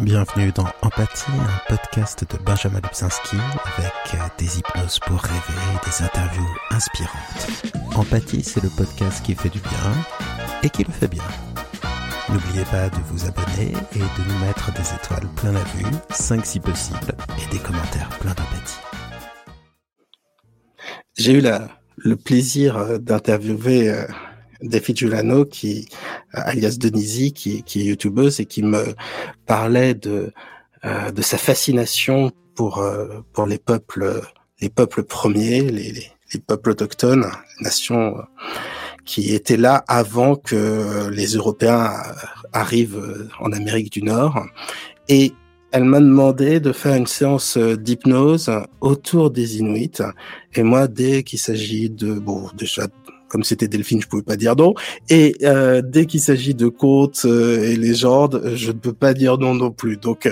Bienvenue dans Empathie, un podcast de Benjamin Lubzinski avec des hypnoses pour rêver et des interviews inspirantes. Empathie, c'est le podcast qui fait du bien et qui le fait bien. N'oubliez pas de vous abonner et de nous mettre des étoiles plein la vue, 5 si possible, et des commentaires plein d'empathie. J'ai eu le plaisir euh, d'interviewer euh, David Giuliano, qui, alias Denisi, qui, qui est youtubeuse et qui me parlait de, euh, de sa fascination pour, euh, pour les peuples, les peuples premiers, les, les, les peuples autochtones, les nations euh, qui étaient là avant que les Européens arrivent en Amérique du Nord. Et elle m'a demandé de faire une séance d'hypnose autour des Inuits. Et moi, dès qu'il s'agit de, bon, déjà comme c'était Delphine, je pouvais pas dire non. Et euh, dès qu'il s'agit de contes euh, et légendes, je ne peux pas dire non non plus. Donc,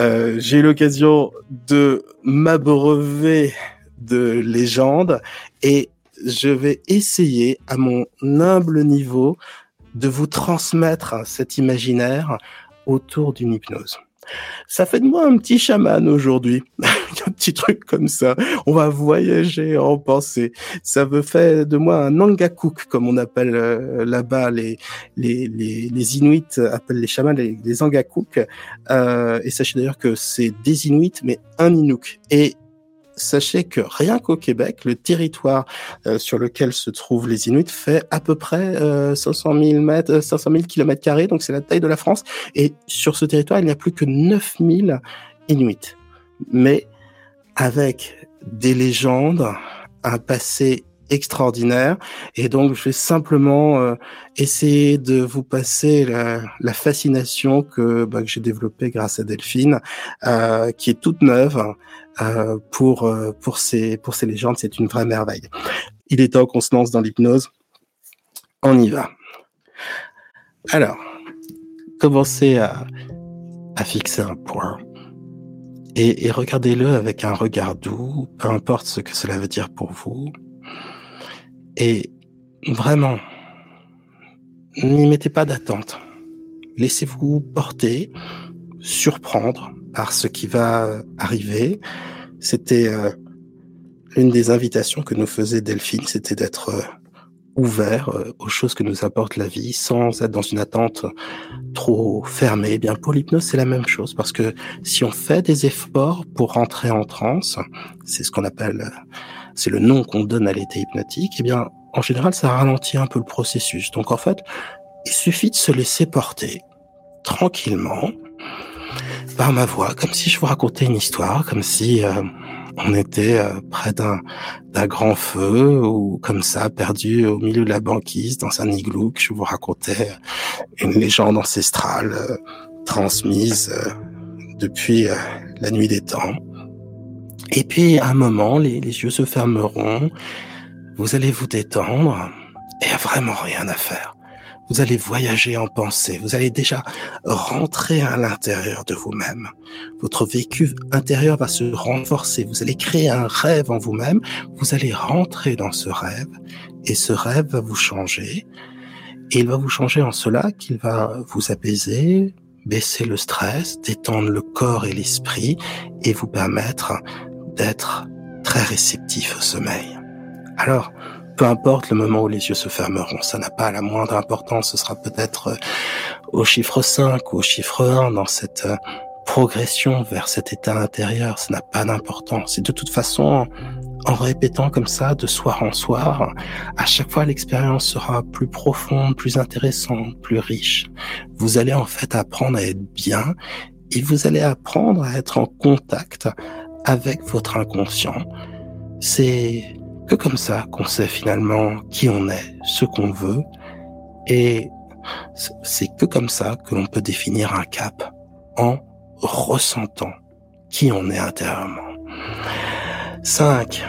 euh, j'ai l'occasion de m'abreuver de légendes et je vais essayer, à mon humble niveau, de vous transmettre cet imaginaire autour d'une hypnose. Ça fait de moi un petit chaman aujourd'hui. un petit truc comme ça. On va voyager en pensée. Ça veut faire de moi un Nangakook, comme on appelle euh, là-bas les, les, les, les, Inuits appellent les chamans les, les Angakook. Euh, et sachez d'ailleurs que c'est des Inuits, mais un Inuk. Et sachez que rien qu'au Québec, le territoire euh, sur lequel se trouvent les Inuits fait à peu près euh, 500 000 mètres, 500 000 kilomètres carrés, donc c'est la taille de la France. Et sur ce territoire, il n'y a plus que 9000 Inuits. Mais avec des légendes, un passé extraordinaire. Et donc, je vais simplement euh, essayer de vous passer la, la fascination que, bah, que j'ai développée grâce à Delphine, euh, qui est toute neuve euh, pour euh, pour ces pour ces légendes. C'est une vraie merveille. Il est temps qu'on se lance dans l'hypnose. On y va. Alors, commencez à, à fixer un point et, regardez-le avec un regard doux, peu importe ce que cela veut dire pour vous. Et vraiment, n'y mettez pas d'attente. Laissez-vous porter, surprendre par ce qui va arriver. C'était euh, l'une des invitations que nous faisait Delphine, c'était d'être euh, ouvert euh, aux choses que nous apporte la vie, sans être dans une attente trop fermée. Eh bien, pour l'hypnose, c'est la même chose, parce que si on fait des efforts pour rentrer en transe, c'est ce qu'on appelle c'est le nom qu'on donne à l'état hypnotique, eh bien, en général, ça ralentit un peu le processus. Donc, en fait, il suffit de se laisser porter tranquillement par ma voix, comme si je vous racontais une histoire, comme si euh, on était euh, près d'un grand feu ou comme ça, perdu au milieu de la banquise dans un igloo, que je vous racontais une légende ancestrale euh, transmise euh, depuis la nuit des temps. Et puis, à un moment, les, les yeux se fermeront, vous allez vous détendre, et il a vraiment rien à faire. Vous allez voyager en pensée, vous allez déjà rentrer à l'intérieur de vous-même. Votre vécu intérieur va se renforcer, vous allez créer un rêve en vous-même, vous allez rentrer dans ce rêve, et ce rêve va vous changer. Et il va vous changer en cela qu'il va vous apaiser, baisser le stress, détendre le corps et l'esprit, et vous permettre d'être très réceptif au sommeil. Alors, peu importe le moment où les yeux se fermeront, ça n'a pas la moindre importance, ce sera peut-être au chiffre 5 ou au chiffre 1 dans cette progression vers cet état intérieur, ça n'a pas d'importance. Et de toute façon, en répétant comme ça de soir en soir, à chaque fois l'expérience sera plus profonde, plus intéressante, plus riche. Vous allez en fait apprendre à être bien et vous allez apprendre à être en contact avec votre inconscient. C'est que comme ça qu'on sait finalement qui on est, ce qu'on veut, et c'est que comme ça que l'on peut définir un cap en ressentant qui on est intérieurement. 5.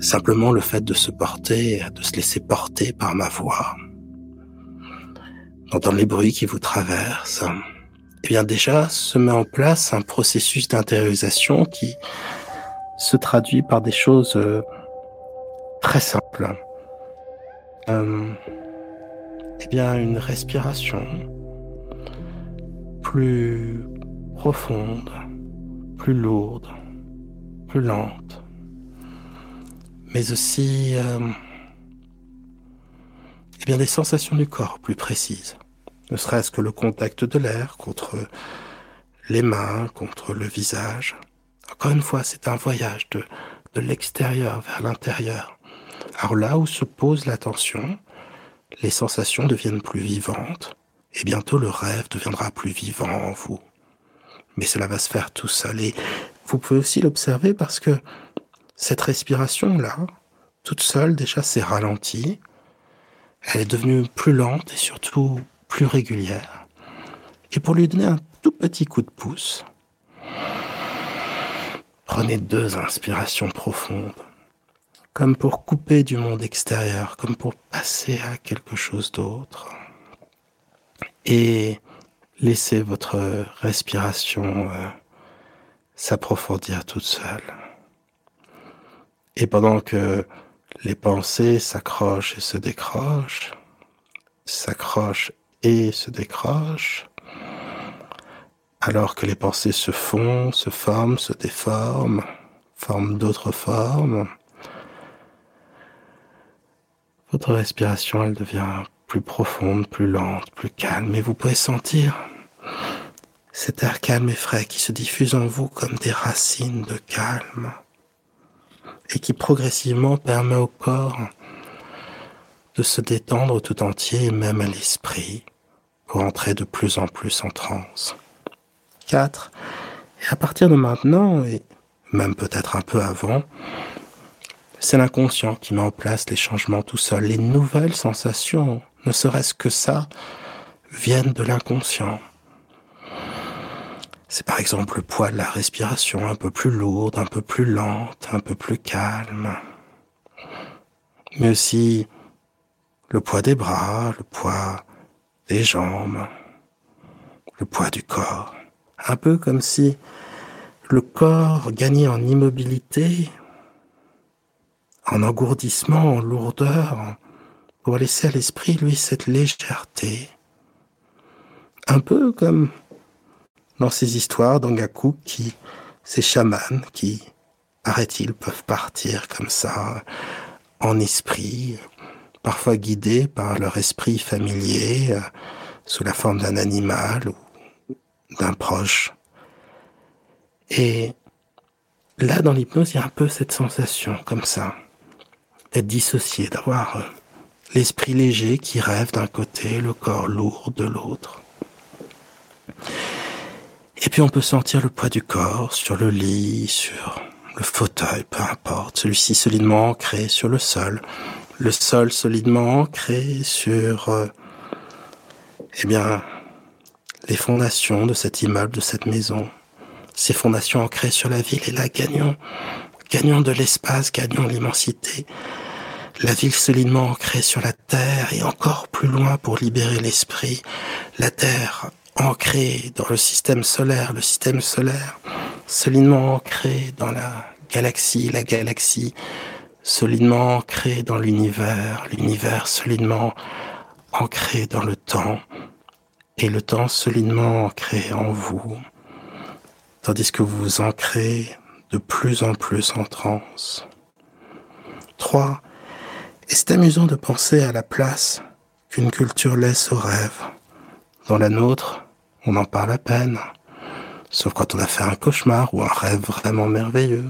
Simplement le fait de se porter, de se laisser porter par ma voix, d'entendre les bruits qui vous traversent, eh bien déjà se met en place un processus d'intériorisation qui se traduit par des choses euh, très simples. Euh, eh bien, une respiration. Plus profondes, plus lourdes, plus lentes, mais aussi euh, eh bien, des sensations du corps plus précises, ne serait-ce que le contact de l'air contre les mains, contre le visage. Encore une fois, c'est un voyage de, de l'extérieur vers l'intérieur. Alors là où se pose l'attention, les sensations deviennent plus vivantes, et bientôt le rêve deviendra plus vivant en vous. Mais cela va se faire tout seul. Et vous pouvez aussi l'observer parce que cette respiration-là, toute seule, déjà, s'est ralentie. Elle est devenue plus lente et surtout plus régulière. Et pour lui donner un tout petit coup de pouce, prenez deux inspirations profondes, comme pour couper du monde extérieur, comme pour passer à quelque chose d'autre et laissez votre respiration euh, s'approfondir toute seule. Et pendant que les pensées s'accrochent et se décrochent, s'accrochent et se décrochent, alors que les pensées se font, se forment, se déforment, forment d'autres formes, votre respiration, elle devient plus profonde, plus lente, plus calme, et vous pouvez sentir cet air calme et frais qui se diffuse en vous comme des racines de calme et qui progressivement permet au corps de se détendre tout entier et même à l'esprit pour entrer de plus en plus en transe. 4. Et à partir de maintenant, et même peut-être un peu avant, c'est l'inconscient qui met en place les changements tout seul, les nouvelles sensations ne serait-ce que ça, viennent de l'inconscient. C'est par exemple le poids de la respiration un peu plus lourde, un peu plus lente, un peu plus calme. Mais aussi le poids des bras, le poids des jambes, le poids du corps. Un peu comme si le corps gagnait en immobilité, en engourdissement, en lourdeur, pour laisser à l'esprit, lui, cette légèreté. Un peu comme dans ces histoires d'Angaku qui, ces chamans qui, paraît-il, peuvent partir comme ça, en esprit, parfois guidés par leur esprit familier, euh, sous la forme d'un animal ou d'un proche. Et là, dans l'hypnose, il y a un peu cette sensation, comme ça, d'être dissocié, d'avoir euh, l'esprit léger qui rêve d'un côté, le corps lourd de l'autre. Et puis on peut sentir le poids du corps sur le lit, sur le fauteuil, peu importe, celui-ci solidement ancré sur le sol, le sol solidement ancré sur, euh, eh bien, les fondations de cet immeuble, de cette maison, ces fondations ancrées sur la ville, et là, gagnons, gagnons de l'espace, gagnons l'immensité, la ville solidement ancrée sur la terre et encore plus loin pour libérer l'esprit, la terre ancrée dans le système solaire, le système solaire solidement ancré dans la galaxie, la galaxie solidement ancrée dans l'univers, l'univers solidement ancré dans le temps et le temps solidement ancré en vous, tandis que vous vous ancrez de plus en plus en transe. 3. Et c'est amusant de penser à la place qu'une culture laisse au rêve. Dans la nôtre, on en parle à peine, sauf quand on a fait un cauchemar ou un rêve vraiment merveilleux.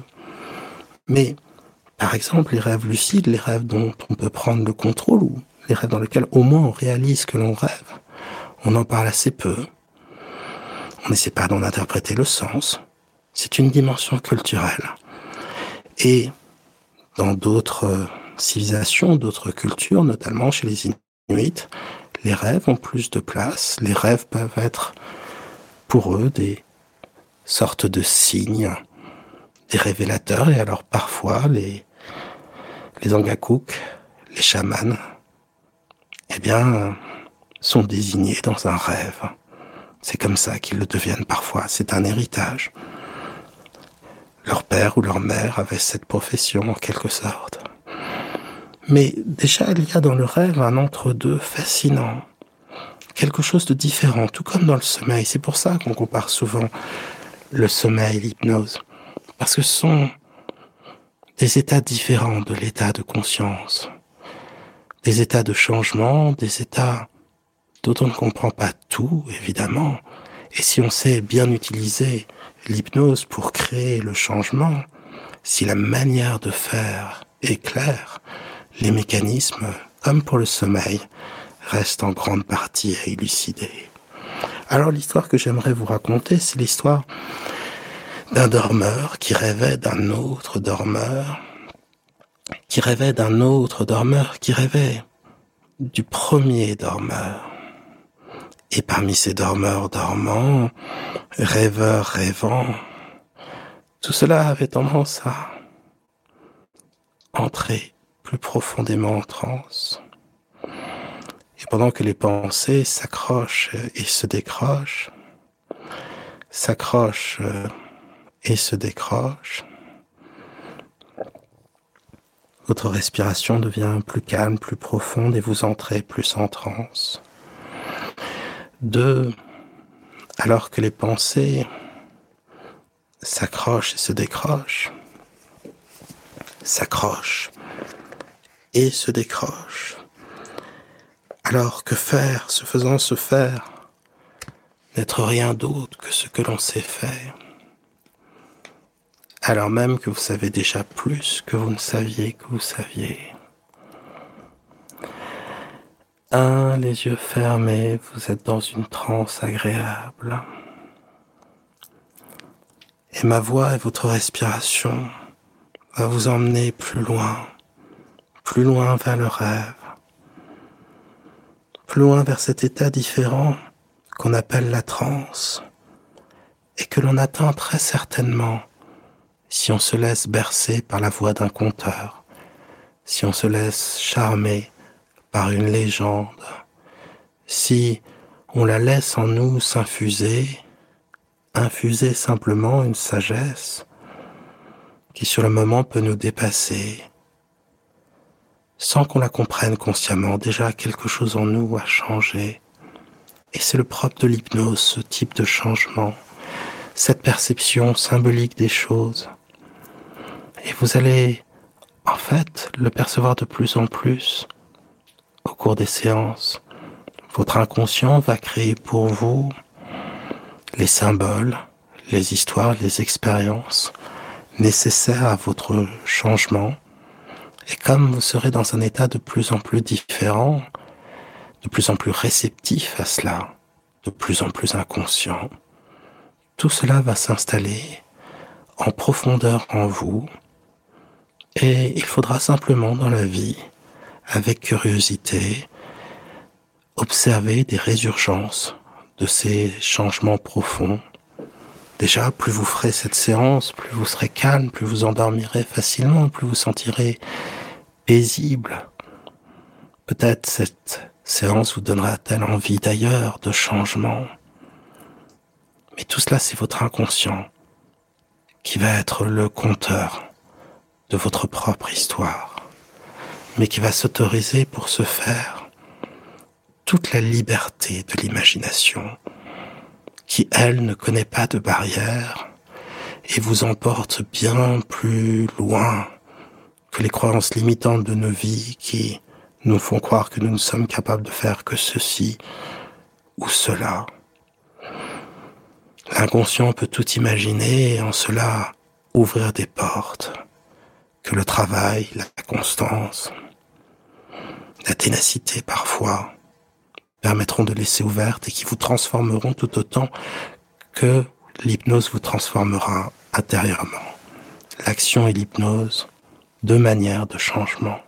Mais, par exemple, les rêves lucides, les rêves dont on peut prendre le contrôle, ou les rêves dans lesquels au moins on réalise que l'on rêve, on en parle assez peu. On n'essaie pas d'en interpréter le sens. C'est une dimension culturelle. Et dans d'autres civilisations, d'autres cultures, notamment chez les Inuits, les rêves ont plus de place. Les rêves peuvent être pour eux des sortes de signes, des révélateurs. Et alors parfois, les, les Angakuk, les chamans, eh bien, sont désignés dans un rêve. C'est comme ça qu'ils le deviennent parfois. C'est un héritage. Leur père ou leur mère avait cette profession en quelque sorte. Mais déjà, il y a dans le rêve un entre-deux fascinant. quelque chose de différent, tout comme dans le sommeil. C'est pour ça qu'on compare souvent le sommeil et l'hypnose. Parce que ce sont des états différents de l'état de conscience. Des états de changement, des états dont on ne comprend pas tout, évidemment. Et si on sait bien utiliser l'hypnose pour créer le changement, si la manière de faire est claire, les mécanismes, comme pour le sommeil, restent en grande partie à élucider. Alors l'histoire que j'aimerais vous raconter, c'est l'histoire d'un dormeur qui rêvait d'un autre dormeur, qui rêvait d'un autre dormeur, qui rêvait du premier dormeur. Et parmi ces dormeurs dormants, rêveurs rêvants, tout cela avait tendance à entrer plus profondément en transe. Et pendant que les pensées s'accrochent et se décrochent, s'accrochent et se décrochent, votre respiration devient plus calme, plus profonde et vous entrez plus en transe. Deux, alors que les pensées s'accrochent et se décrochent, s'accrochent et se décrochent. Alors que faire, se faisant se faire, n'être rien d'autre que ce que l'on sait faire. Alors même que vous savez déjà plus que vous ne saviez que vous saviez. Un, les yeux fermés, vous êtes dans une transe agréable. Et ma voix et votre respiration va vous emmener plus loin, plus loin vers le rêve, plus loin vers cet état différent qu'on appelle la transe et que l'on atteint très certainement si on se laisse bercer par la voix d'un conteur, si on se laisse charmer par une légende, si on la laisse en nous s'infuser, infuser simplement une sagesse qui sur le moment peut nous dépasser, sans qu'on la comprenne consciemment, déjà quelque chose en nous a changé. Et c'est le propre de l'hypnose, ce type de changement, cette perception symbolique des choses. Et vous allez, en fait, le percevoir de plus en plus au cours des séances. Votre inconscient va créer pour vous les symboles, les histoires, les expériences nécessaires à votre changement. Et comme vous serez dans un état de plus en plus différent, de plus en plus réceptif à cela, de plus en plus inconscient, tout cela va s'installer en profondeur en vous et il faudra simplement dans la vie avec curiosité, observer des résurgences de ces changements profonds. Déjà, plus vous ferez cette séance, plus vous serez calme, plus vous endormirez facilement, plus vous sentirez paisible. Peut-être cette séance vous donnera-t-elle envie d'ailleurs, de changement. Mais tout cela, c'est votre inconscient qui va être le compteur de votre propre histoire mais qui va s'autoriser pour ce faire toute la liberté de l'imagination, qui, elle, ne connaît pas de barrière et vous emporte bien plus loin que les croyances limitantes de nos vies qui nous font croire que nous ne sommes capables de faire que ceci ou cela. L'inconscient peut tout imaginer et en cela ouvrir des portes que le travail, la constance, la ténacité parfois, permettront de laisser ouverte et qui vous transformeront tout autant que l'hypnose vous transformera intérieurement. L'action et l'hypnose, deux manières de changement.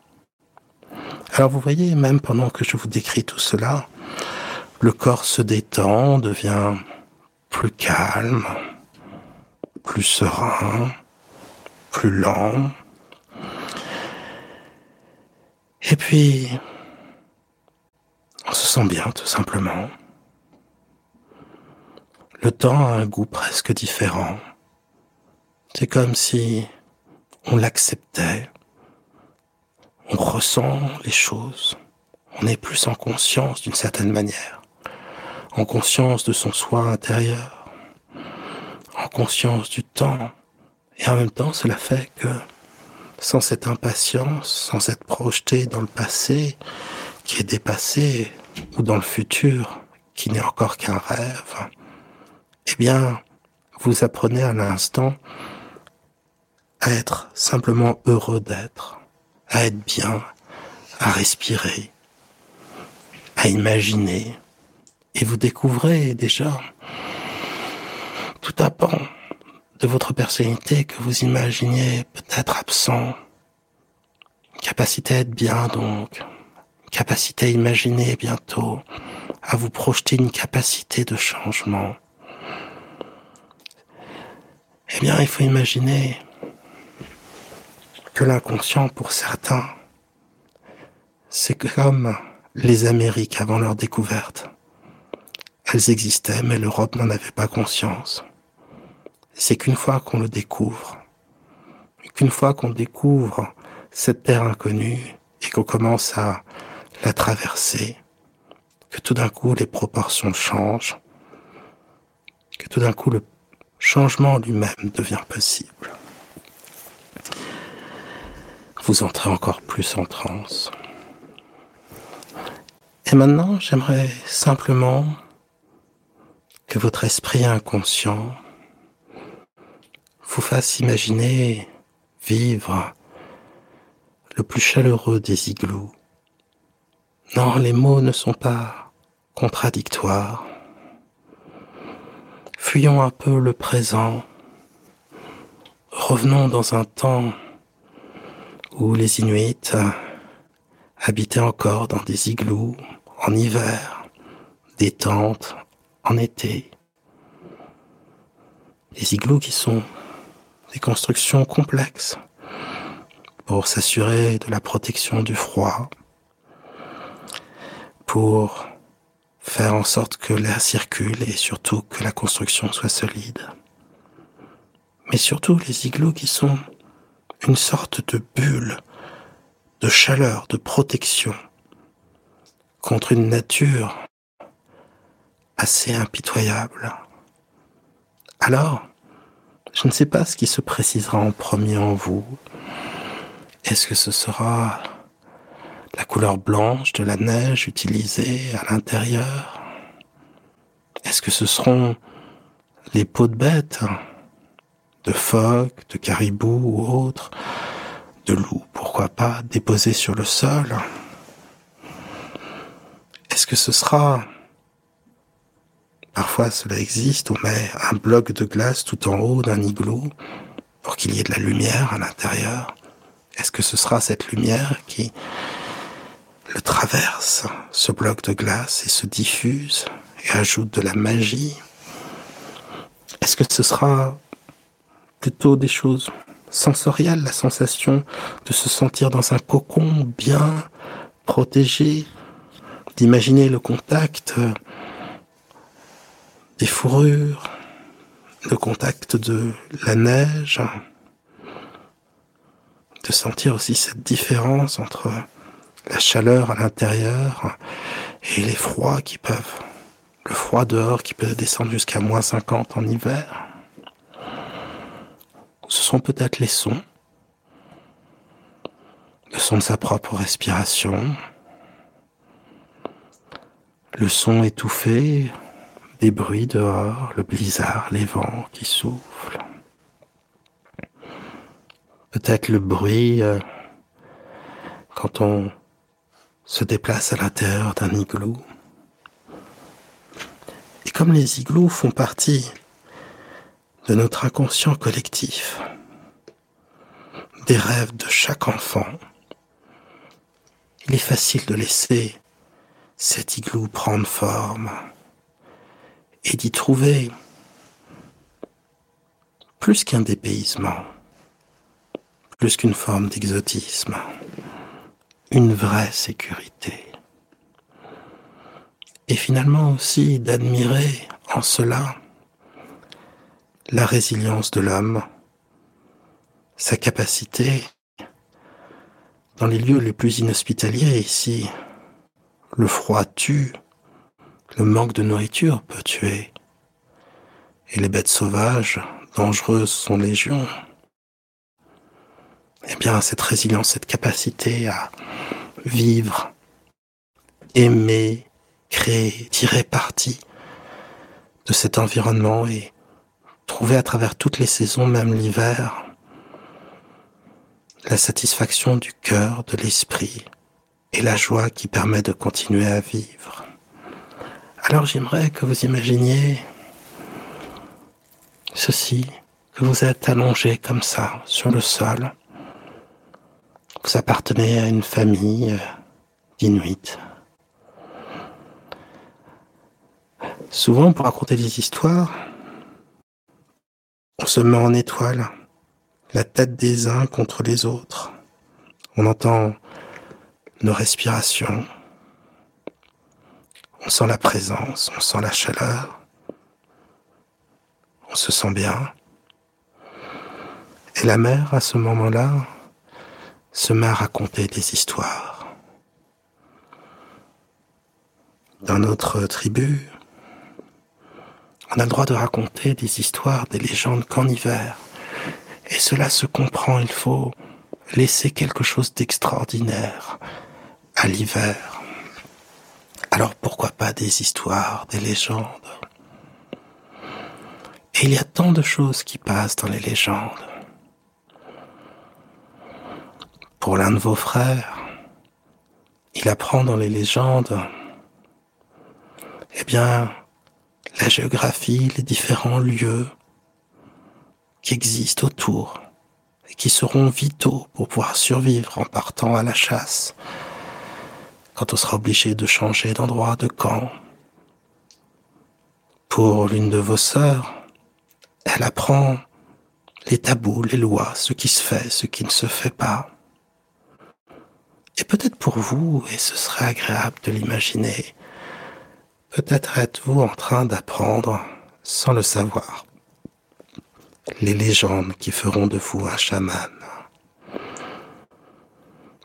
Alors vous voyez, même pendant que je vous décris tout cela, le corps se détend, devient plus calme, plus serein, plus lent. Et puis, on se sent bien, tout simplement. Le temps a un goût presque différent. C'est comme si on l'acceptait. On ressent les choses. On est plus en conscience d'une certaine manière. en conscience de son soi intérieur, en conscience du temps. Et en même temps, cela fait que sans cette impatience, sans être projeté dans le passé qui est dépassé ou dans le futur qui n'est encore qu'un rêve, eh bien, vous apprenez à l'instant à être simplement heureux d'être, à être bien, à respirer, à imaginer. Et vous découvrez déjà tout à pan de votre personnalité que vous imaginiez peut-être absent. Capacité à être bien donc, capacité à imaginer bientôt, à vous projeter une capacité de changement. Eh bien, il faut imaginer que l'inconscient pour certains, c'est comme les Amériques avant leur découverte. Elles existaient, mais l'Europe n'en avait pas conscience. C'est qu'une fois qu'on le découvre, qu'une fois qu'on découvre cette terre inconnue et qu'on commence à la traverser, que tout d'un coup les proportions changent, que tout d'un coup le changement lui-même devient possible. Vous entrez encore plus en transe. Et maintenant, j'aimerais simplement que votre esprit inconscient vous fasse imaginer vivre le plus chaleureux des igloos. Non, les mots ne sont pas contradictoires. Fuyons un peu le présent. Revenons dans un temps où les Inuits habitaient encore dans des igloos en hiver, des tentes en été. Des igloos qui sont des constructions complexes pour s'assurer de la protection du froid, pour faire en sorte que l'air circule et surtout que la construction soit solide. Mais surtout les igloos qui sont une sorte de bulle de chaleur, de protection contre une nature assez impitoyable. Alors, je ne sais pas ce qui se précisera en premier en vous. Est-ce que ce sera la couleur blanche de la neige utilisée à l'intérieur? Est-ce que ce seront les peaux de bêtes, de phoques, de caribous ou autres, de loups, pourquoi pas, déposées sur le sol? Est-ce que ce sera Parfois cela existe, on met un bloc de glace tout en haut d'un igloo pour qu'il y ait de la lumière à l'intérieur. Est-ce que ce sera cette lumière qui le traverse, ce bloc de glace, et se diffuse et ajoute de la magie? Est-ce que ce sera plutôt des choses sensorielles, la sensation de se sentir dans un cocon bien protégé, d'imaginer le contact des fourrures, le contact de la neige, de sentir aussi cette différence entre la chaleur à l'intérieur et les froids qui peuvent, le froid dehors qui peut descendre jusqu'à moins 50 en hiver. Ce sont peut-être les sons, le son de sa propre respiration, le son étouffé des bruits dehors, le blizzard, les vents qui soufflent. Peut-être le bruit euh, quand on se déplace à l'intérieur d'un igloo. Et comme les igloos font partie de notre inconscient collectif, des rêves de chaque enfant, il est facile de laisser cet igloo prendre forme, et d'y trouver plus qu'un dépaysement, plus qu'une forme d'exotisme, une vraie sécurité. Et finalement aussi d'admirer en cela la résilience de l'homme, sa capacité dans les lieux les plus inhospitaliers ici. Le froid tue, le manque de nourriture peut tuer. Et les bêtes sauvages, dangereuses, sont légion. Eh bien, cette résilience, cette capacité à vivre, aimer, créer, tirer parti de cet environnement et trouver à travers toutes les saisons, même l'hiver, la satisfaction du cœur, de l'esprit et la joie qui permet de continuer à vivre. Alors j'aimerais que vous imaginiez ceci, que vous êtes allongé comme ça sur le sol. Vous appartenez à une famille d'Inuits. Souvent, pour raconter des histoires, on se met en étoile, la tête des uns contre les autres. On entend nos respirations, on sent la présence, on sent la chaleur, on se sent bien. Et la mère, à ce moment-là, se met à raconter des histoires. Dans notre tribu, on a le droit de raconter des histoires, des légendes qu'en hiver. Et cela se comprend, il faut laisser quelque chose d'extraordinaire à l'hiver. Alors pourquoi pas des histoires, des légendes? Et il y a tant de choses qui passent dans les légendes. Pour l'un de vos frères, il apprend dans les légendes, eh bien, la géographie, les différents lieux qui existent autour et qui seront vitaux pour pouvoir survivre en partant à la chasse quand on sera obligé de changer d'endroit, de camp. Pour l'une de vos sœurs, elle apprend les tabous, les lois, ce qui se fait, ce qui ne se fait pas. Et peut-être pour vous, et ce serait agréable de l'imaginer, peut-être êtes-vous en train d'apprendre, sans le savoir, les légendes qui feront de vous un chaman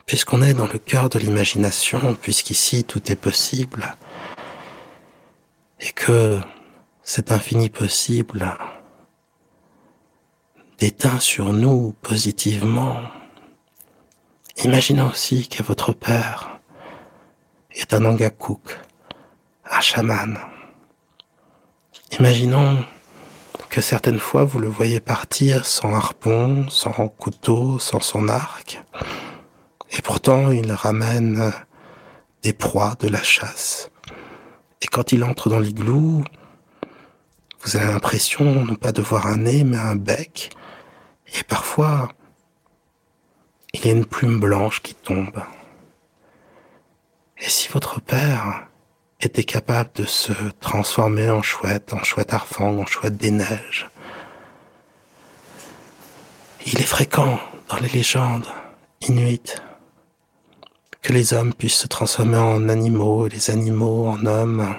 puisqu'on est dans le cœur de l'imagination, puisqu'ici tout est possible, et que cet infini possible déteint sur nous positivement, imaginons aussi que votre père est un Angakuk, un chaman. Imaginons que certaines fois vous le voyez partir sans harpon, sans couteau, sans son arc, et pourtant, il ramène des proies de la chasse. Et quand il entre dans l'igloo, vous avez l'impression non pas de voir un nez, mais un bec. Et parfois, il y a une plume blanche qui tombe. Et si votre père était capable de se transformer en chouette, en chouette arfang, en chouette des neiges, il est fréquent dans les légendes inuites que les hommes puissent se transformer en animaux et les animaux en hommes.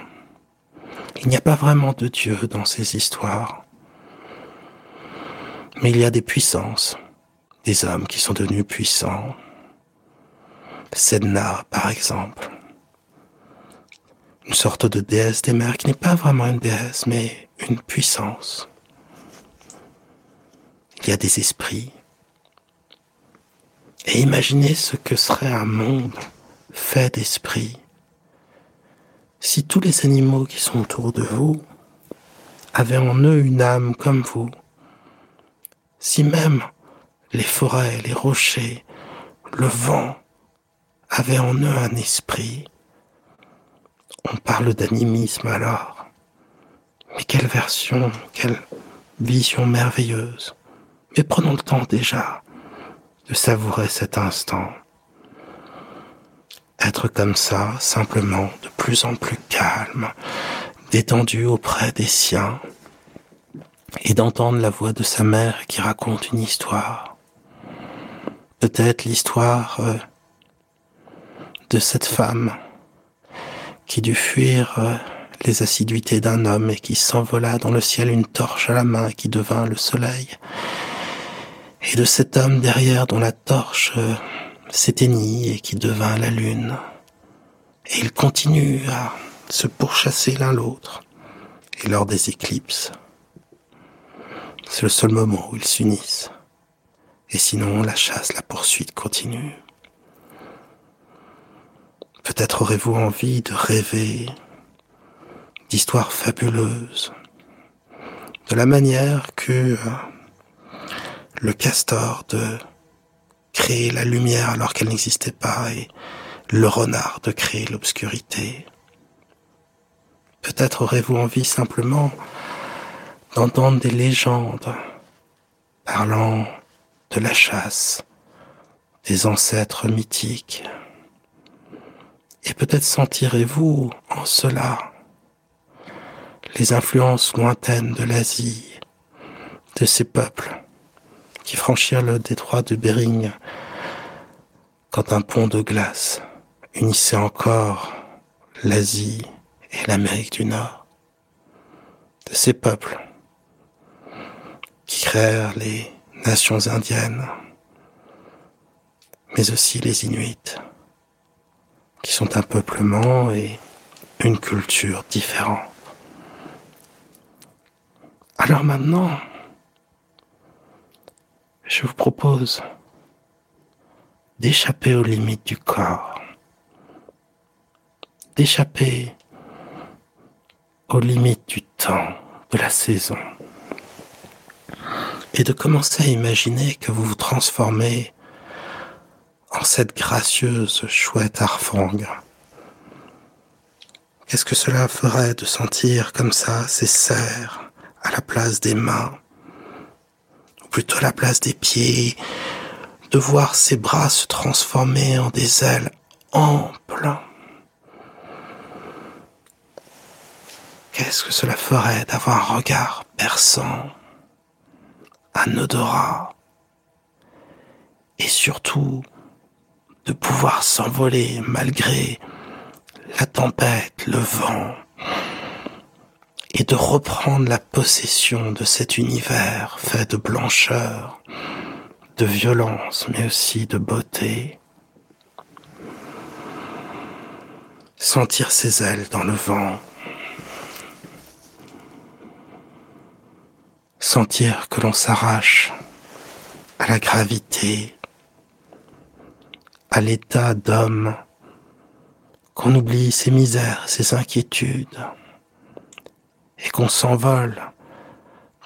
Il n'y a pas vraiment de Dieu dans ces histoires. Mais il y a des puissances, des hommes qui sont devenus puissants. Sedna, par exemple. Une sorte de déesse des mers qui n'est pas vraiment une déesse, mais une puissance. Il y a des esprits, et imaginez ce que serait un monde fait d'esprit si tous les animaux qui sont autour de vous avaient en eux une âme comme vous, si même les forêts, les rochers, le vent avaient en eux un esprit, on parle d'animisme alors. Mais quelle version, quelle vision merveilleuse. Mais prenons le temps déjà de savourer cet instant. Être comme ça, simplement, de plus en plus calme, détendu auprès des siens, et d'entendre la voix de sa mère qui raconte une histoire. Peut-être l'histoire euh, de cette femme qui dut fuir euh, les assiduités d'un homme et qui s'envola dans le ciel une torche à la main qui devint le soleil et de cet homme derrière dont la torche euh, s'éteignit et qui devint la lune. Et il continue à se pourchasser l'un l'autre, et lors des éclipses, c'est le seul moment où ils s'unissent. Et sinon, la chasse, la poursuite continue. Peut-être aurez-vous envie de rêver d'histoires fabuleuses, de la manière que euh, le castor de créer la lumière alors qu'elle n'existait pas et le renard de créer l'obscurité. Peut-être aurez-vous envie simplement d'entendre des légendes parlant de la chasse, des ancêtres mythiques. Et peut-être sentirez-vous en cela les influences lointaines de l'Asie, de ces peuples qui franchirent le détroit de Bering quand un pont de glace unissait encore l'Asie et l'Amérique du Nord, de ces peuples qui créèrent les nations indiennes, mais aussi les Inuits, qui sont un peuplement et une culture différente. Alors maintenant, je vous propose d'échapper aux limites du corps, d'échapper aux limites du temps, de la saison, et de commencer à imaginer que vous vous transformez en cette gracieuse chouette arfang. Qu'est-ce que cela ferait de sentir comme ça ces serres à la place des mains, plutôt la place des pieds, de voir ses bras se transformer en des ailes amples. Qu'est-ce que cela ferait d'avoir un regard perçant, un odorat, et surtout de pouvoir s'envoler malgré la tempête, le vent, et de reprendre la possession de cet univers fait de blancheur, de violence, mais aussi de beauté. Sentir ses ailes dans le vent. Sentir que l'on s'arrache à la gravité, à l'état d'homme, qu'on oublie ses misères, ses inquiétudes et qu'on s'envole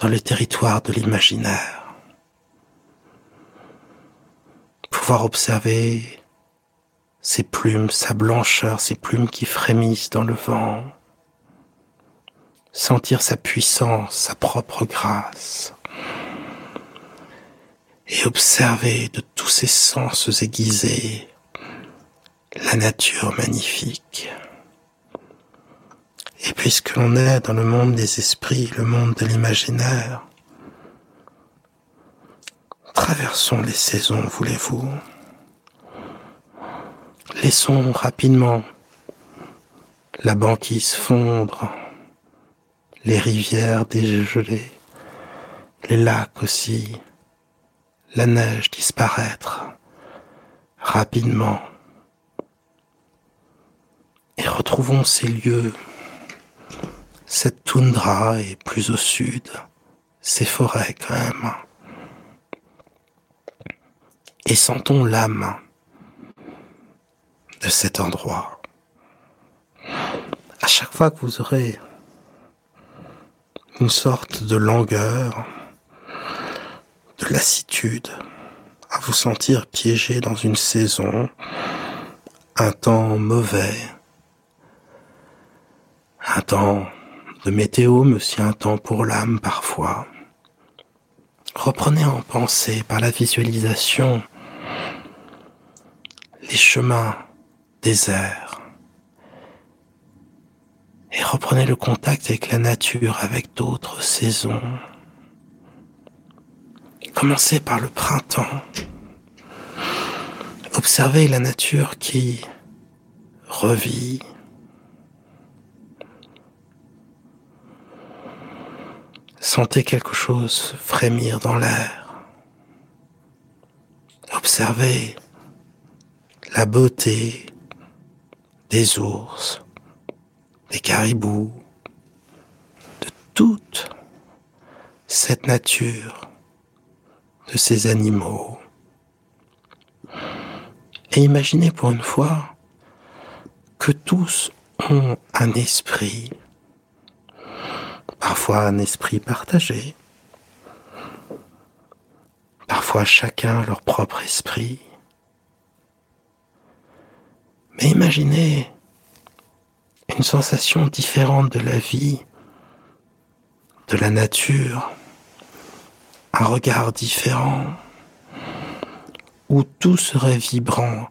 dans le territoire de l'imaginaire. Pouvoir observer ses plumes, sa blancheur, ses plumes qui frémissent dans le vent. Sentir sa puissance, sa propre grâce. Et observer de tous ses sens aiguisés la nature magnifique. Et puisque l'on est dans le monde des esprits, le monde de l'imaginaire, traversons les saisons, voulez-vous? Laissons rapidement la banquise fondre, les rivières dégeler, les lacs aussi, la neige disparaître rapidement. Et retrouvons ces lieux cette toundra et plus au sud, ces forêts quand même. Et sentons l'âme de cet endroit. À chaque fois que vous aurez une sorte de langueur, de lassitude, à vous sentir piégé dans une saison, un temps mauvais, un temps de météo, monsieur un temps pour l'âme parfois. Reprenez en pensée par la visualisation les chemins déserts et reprenez le contact avec la nature, avec d'autres saisons. Commencez par le printemps. Observez la nature qui revit, Sentez quelque chose frémir dans l'air. Observez la beauté des ours, des caribous, de toute cette nature, de ces animaux. Et imaginez pour une fois que tous ont un esprit, parfois un esprit partagé, parfois chacun leur propre esprit. Mais imaginez une sensation différente de la vie, de la nature, un regard différent, où tout serait vibrant,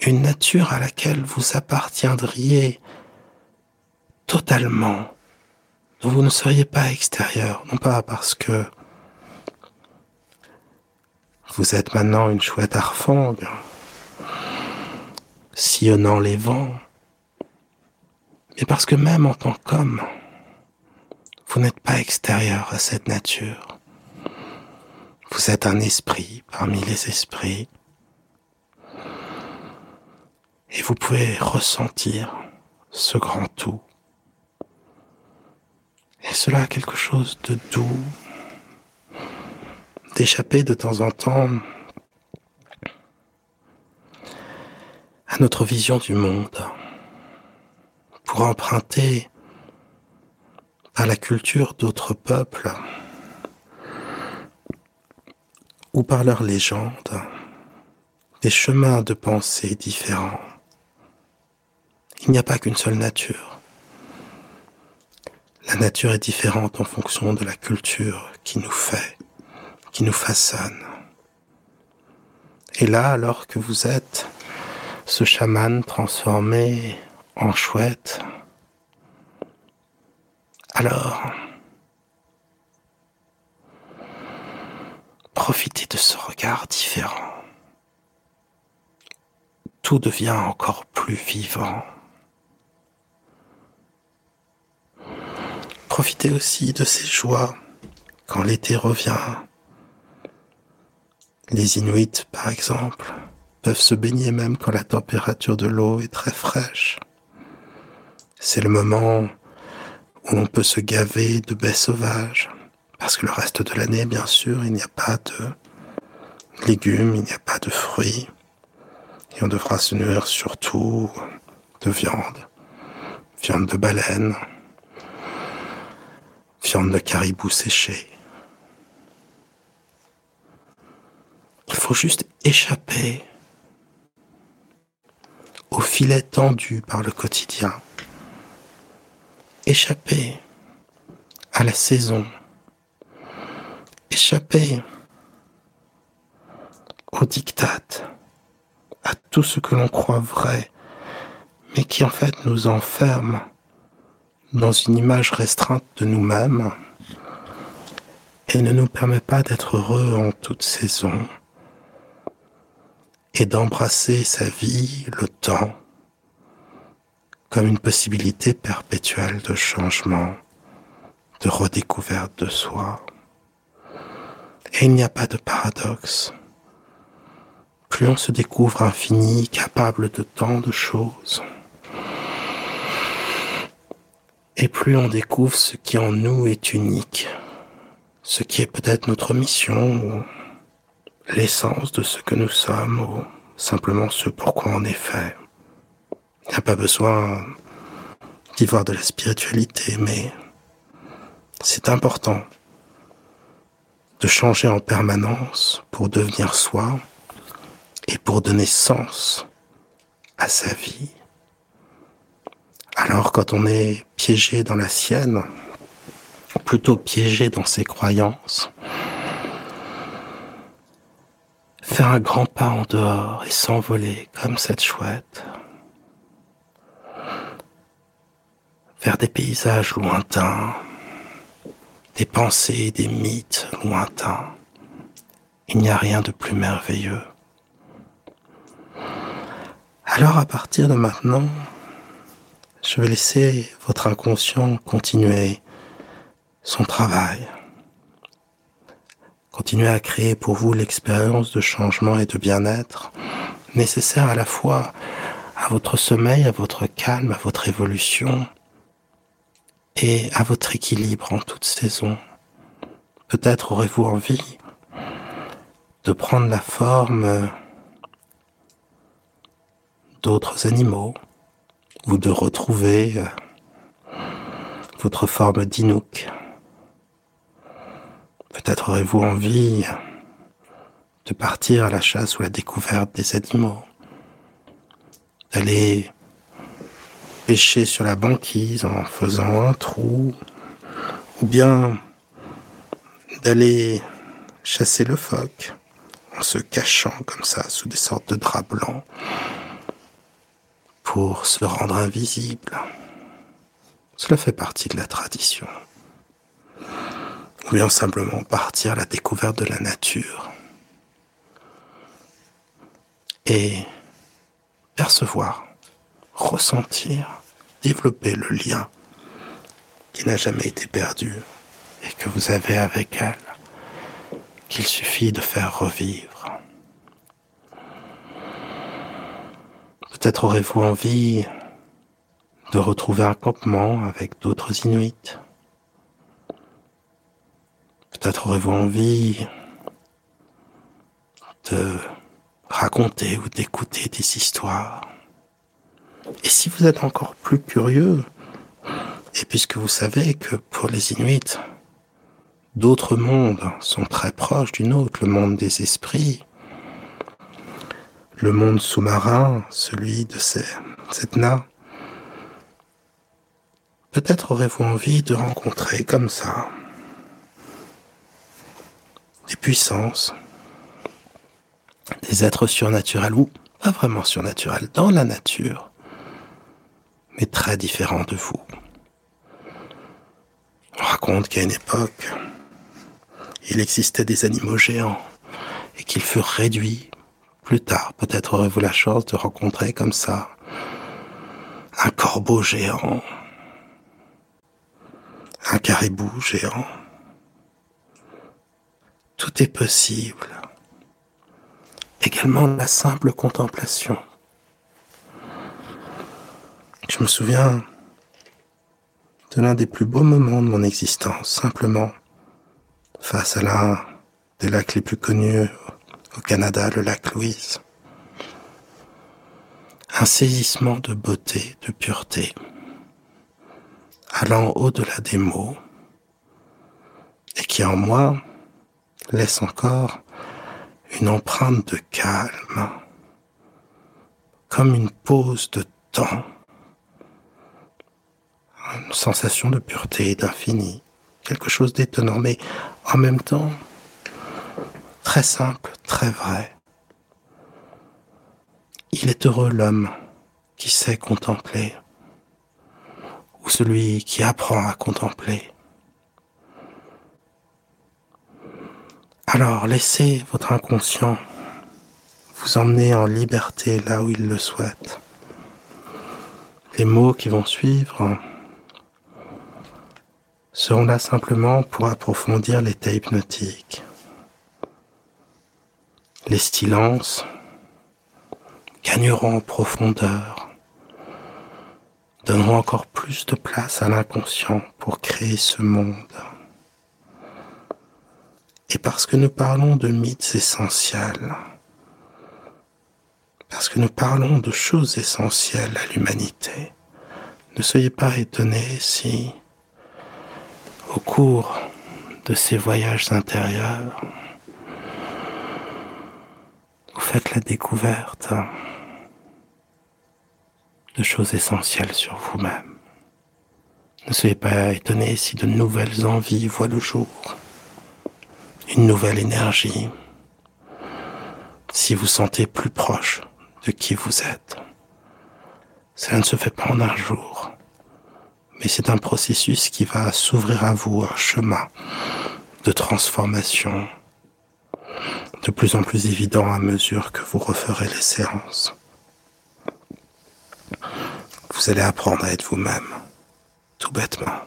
une nature à laquelle vous appartiendriez totalement, vous ne seriez pas extérieur, non pas parce que vous êtes maintenant une chouette arfangue, sillonnant les vents, mais parce que même en tant qu'homme, vous n'êtes pas extérieur à cette nature. Vous êtes un esprit parmi les esprits. Et vous pouvez ressentir ce grand tout. Et cela a quelque chose de doux, d'échapper de temps en temps à notre vision du monde pour emprunter à la culture d'autres peuples ou par leurs légendes des chemins de pensée différents? Il n'y a pas qu'une seule nature. La nature est différente en fonction de la culture qui nous fait, qui nous façonne. Et là, alors que vous êtes ce chaman transformé en chouette, alors profitez de ce regard différent. Tout devient encore plus vivant. Profitez aussi de ces joies quand l'été revient. Les Inuits, par exemple, peuvent se baigner même quand la température de l'eau est très fraîche. C'est le moment où on peut se gaver de baies sauvages, parce que le reste de l'année, bien sûr, il n'y a pas de légumes, il n'y a pas de fruits, et on devra se nourrir surtout de viande, viande de baleine, viande de caribou séché. Il faut juste échapper au filet tendu par le quotidien. Échapper à la saison. Échapper au diktat, à tout ce que l'on croit vrai, mais qui en fait nous enferme dans une image restreinte de nous-mêmes et ne nous permet pas d'être heureux en toute saison et d'embrasser sa vie, le temps, comme une possibilité perpétuelle de changement, de redécouverte de soi. Et il n'y a pas de paradoxe. Plus on se découvre infini, capable de tant de choses, et plus on découvre ce qui en nous est unique, ce qui est peut-être notre mission ou l'essence de ce que nous sommes ou simplement ce pourquoi on est fait. Il n'y a pas besoin d'y voir de la spiritualité, mais c'est important de changer en permanence pour devenir soi et pour donner sens à sa vie. Alors quand on est piégé dans la sienne, plutôt piégé dans ses croyances, faire un grand pas en dehors et s'envoler comme cette chouette vers des paysages lointains, des pensées, des mythes lointains. Il n'y a rien de plus merveilleux. Alors à partir de maintenant, je vais laisser votre inconscient continuer son travail. Continuer à créer pour vous l'expérience de changement et de bien-être nécessaire à la fois à votre sommeil, à votre calme, à votre évolution et à votre équilibre en toute saison. Peut-être aurez-vous envie de prendre la forme d'autres animaux ou de retrouver euh, votre forme d'Inouk. Peut-être aurez-vous envie de partir à la chasse ou à la découverte des animaux, d'aller pêcher sur la banquise en faisant un trou, ou bien d'aller chasser le phoque en se cachant comme ça sous des sortes de draps blancs pour se rendre invisible. Cela fait partie de la tradition. Ou bien simplement partir à la découverte de la nature et percevoir, ressentir, développer le lien qui n'a jamais été perdu et que vous avez avec elle, qu'il suffit de faire revivre. Peut-être aurez-vous envie de retrouver un campement avec d'autres Inuits. Peut-être aurez-vous envie de raconter ou d'écouter des histoires. Et si vous êtes encore plus curieux, et puisque vous savez que pour les Inuits, d'autres mondes sont très proches du nôtre, le monde des esprits, le monde sous-marin, celui de ces, cette nain. Peut-être aurez-vous envie de rencontrer comme ça des puissances, des êtres surnaturels ou pas vraiment surnaturels, dans la nature, mais très différents de vous. On raconte qu'à une époque, il existait des animaux géants et qu'ils furent réduits plus tard, peut-être aurez-vous la chance de rencontrer comme ça un corbeau géant, un caribou géant. Tout est possible. Également la simple contemplation. Je me souviens de l'un des plus beaux moments de mon existence, simplement face à l'un des lacs les plus connus au Canada, le lac Louise. Un saisissement de beauté, de pureté, allant au-delà des mots, et qui en moi laisse encore une empreinte de calme, comme une pause de temps, une sensation de pureté, d'infini, quelque chose d'étonnant, mais en même temps très simple, très vrai. Il est heureux l'homme qui sait contempler, ou celui qui apprend à contempler. Alors laissez votre inconscient vous emmener en liberté là où il le souhaite. Les mots qui vont suivre seront là simplement pour approfondir l'état hypnotique les silences gagneront en profondeur, donneront encore plus de place à l'inconscient pour créer ce monde. Et parce que nous parlons de mythes essentiels, parce que nous parlons de choses essentielles à l'humanité, ne soyez pas étonnés si, au cours de ces voyages intérieurs, faites la découverte de choses essentielles sur vous-même. Ne soyez pas étonnés si de nouvelles envies voient le jour, une nouvelle énergie, si vous sentez plus proche de qui vous êtes. Cela ne se fait pas en un jour, mais c'est un processus qui va s'ouvrir à vous, un chemin de transformation, de plus en plus évident à mesure que vous referez les séances. Vous allez apprendre à être vous-même, tout bêtement.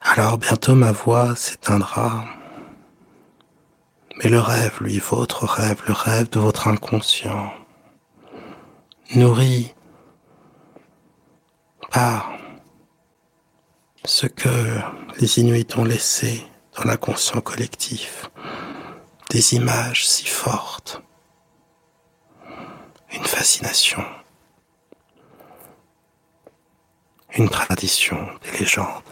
Alors bientôt ma voix s'éteindra. Mais le rêve, lui, votre rêve, le rêve de votre inconscient, nourri part ce que les Inuits ont laissé dans l'inconscient collectif, des images si fortes, une fascination, une tradition, des légendes.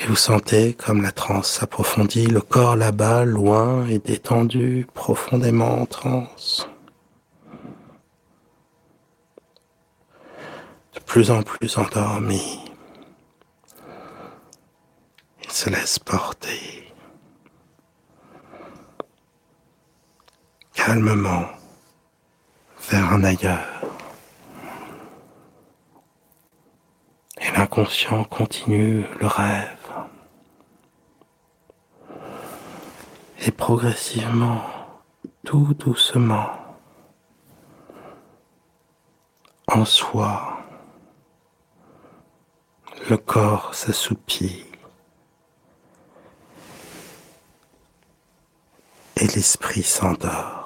Et vous sentez comme la transe s'approfondit, le corps là-bas, loin et détendu, profondément en transe. De plus en plus endormi. Se laisse porter. Calmement vers un ailleurs. Et l'inconscient continue le rêve. Et progressivement, tout doucement, en soi, le corps s'assoupit et l'esprit s'endort.